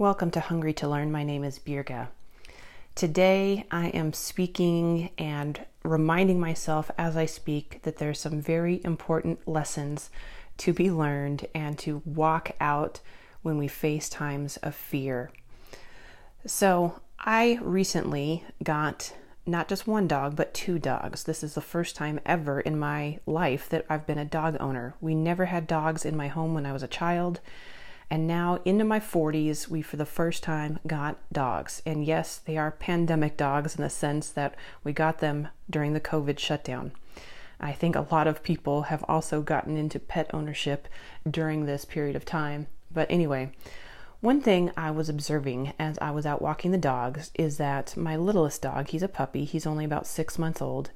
Welcome to Hungry to Learn. My name is Birga. Today I am speaking and reminding myself as I speak that there's some very important lessons to be learned and to walk out when we face times of fear. So, I recently got not just one dog, but two dogs. This is the first time ever in my life that I've been a dog owner. We never had dogs in my home when I was a child. And now, into my 40s, we for the first time got dogs. And yes, they are pandemic dogs in the sense that we got them during the COVID shutdown. I think a lot of people have also gotten into pet ownership during this period of time. But anyway, one thing I was observing as I was out walking the dogs is that my littlest dog, he's a puppy, he's only about six months old.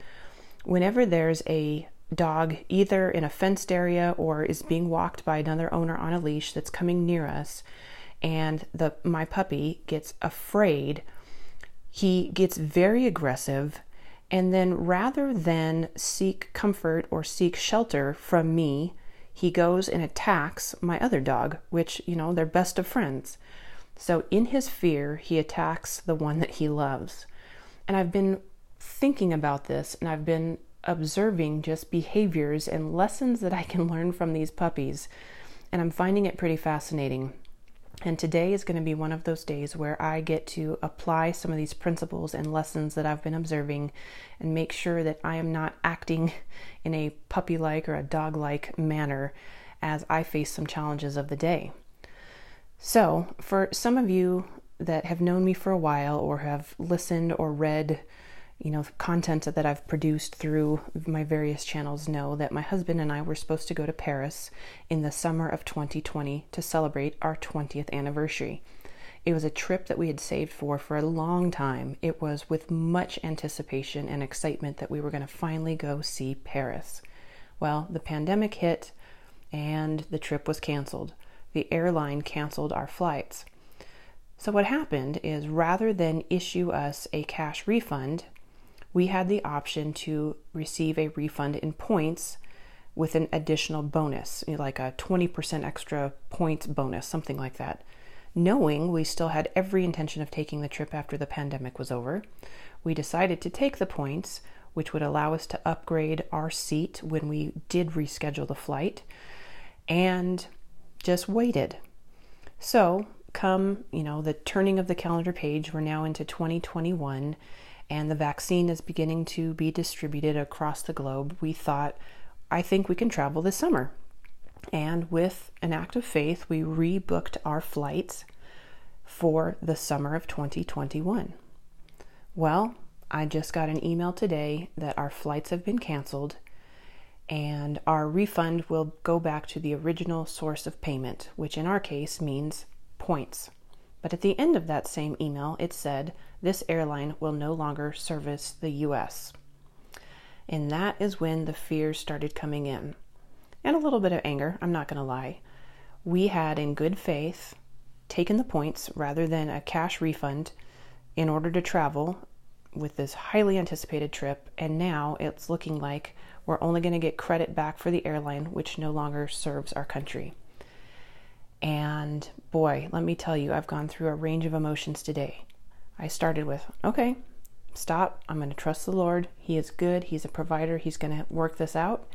Whenever there's a dog either in a fenced area or is being walked by another owner on a leash that's coming near us. And the my puppy gets afraid. He gets very aggressive and then rather than seek comfort or seek shelter from me he goes and attacks my other dog which you know they're best of friends. So in his fear he attacks the one that he loves. And i've been thinking about this and i've been observing just behaviors and lessons that I can learn from these puppies. And I'm finding it pretty fascinating. And today is going to be one of those days where I get to apply some of these principles and lessons that I've been observing and make sure that I am not acting in a puppy like or a dog like manner as I face some challenges of the day. So, for some of you that have known me for a while or have listened or read you know, content that I've produced through my various channels know that my husband and I were supposed to go to Paris in the summer of 2020 to celebrate our 20th anniversary. It was a trip that we had saved for for a long time. It was with much anticipation and excitement that we were going to finally go see Paris. Well, the pandemic hit and the trip was canceled. The airline canceled our flights. So, what happened is rather than issue us a cash refund, we had the option to receive a refund in points with an additional bonus, like a 20% extra points bonus, something like that. Knowing we still had every intention of taking the trip after the pandemic was over, we decided to take the points, which would allow us to upgrade our seat when we did reschedule the flight, and just waited. So, come, you know, the turning of the calendar page, we're now into 2021 and the vaccine is beginning to be distributed across the globe, we thought, I think we can travel this summer. And with an act of faith, we rebooked our flights for the summer of 2021. Well, I just got an email today that our flights have been canceled and our refund will go back to the original source of payment, which in our case means points. But at the end of that same email, it said, This airline will no longer service the US. And that is when the fears started coming in. And a little bit of anger, I'm not going to lie. We had, in good faith, taken the points rather than a cash refund in order to travel with this highly anticipated trip, and now it's looking like we're only going to get credit back for the airline, which no longer serves our country. And boy, let me tell you, I've gone through a range of emotions today. I started with, okay, stop. I'm going to trust the Lord. He is good. He's a provider. He's going to work this out.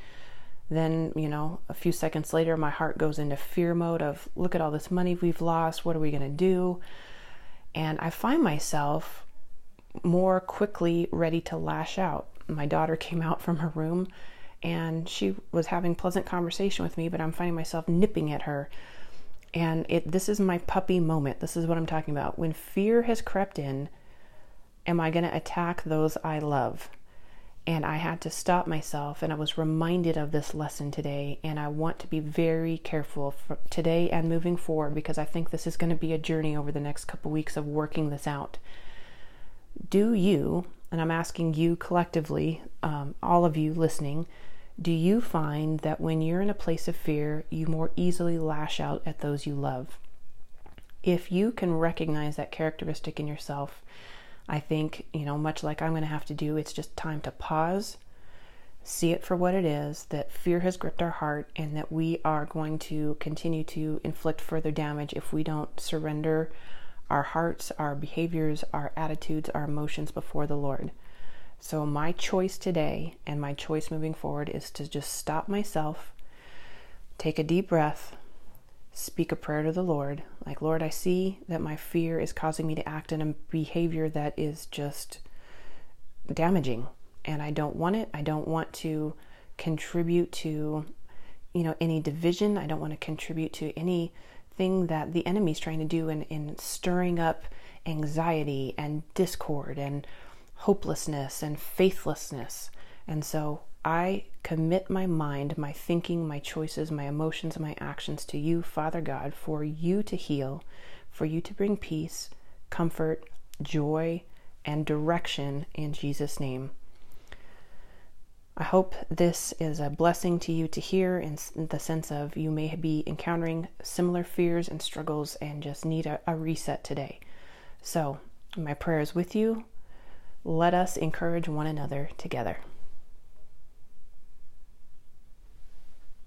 Then, you know, a few seconds later, my heart goes into fear mode of, look at all this money we've lost. What are we going to do? And I find myself more quickly ready to lash out. My daughter came out from her room and she was having pleasant conversation with me, but I'm finding myself nipping at her and it this is my puppy moment. This is what I'm talking about. When fear has crept in, am I going to attack those I love? And I had to stop myself and I was reminded of this lesson today and I want to be very careful today and moving forward because I think this is going to be a journey over the next couple weeks of working this out. Do you, and I'm asking you collectively, um, all of you listening, do you find that when you're in a place of fear, you more easily lash out at those you love? If you can recognize that characteristic in yourself, I think, you know, much like I'm going to have to do, it's just time to pause, see it for what it is, that fear has gripped our heart, and that we are going to continue to inflict further damage if we don't surrender our hearts, our behaviors, our attitudes, our emotions before the Lord. So, my choice today and my choice moving forward is to just stop myself, take a deep breath, speak a prayer to the Lord. Like, Lord, I see that my fear is causing me to act in a behavior that is just damaging and I don't want it. I don't want to contribute to, you know, any division. I don't want to contribute to anything that the enemy's trying to do in, in stirring up anxiety and discord and hopelessness and faithlessness. And so I commit my mind, my thinking, my choices, my emotions, my actions to you, Father God, for you to heal, for you to bring peace, comfort, joy, and direction in Jesus' name. I hope this is a blessing to you to hear in the sense of you may be encountering similar fears and struggles and just need a, a reset today. So, my prayer is with you. Let us encourage one another together.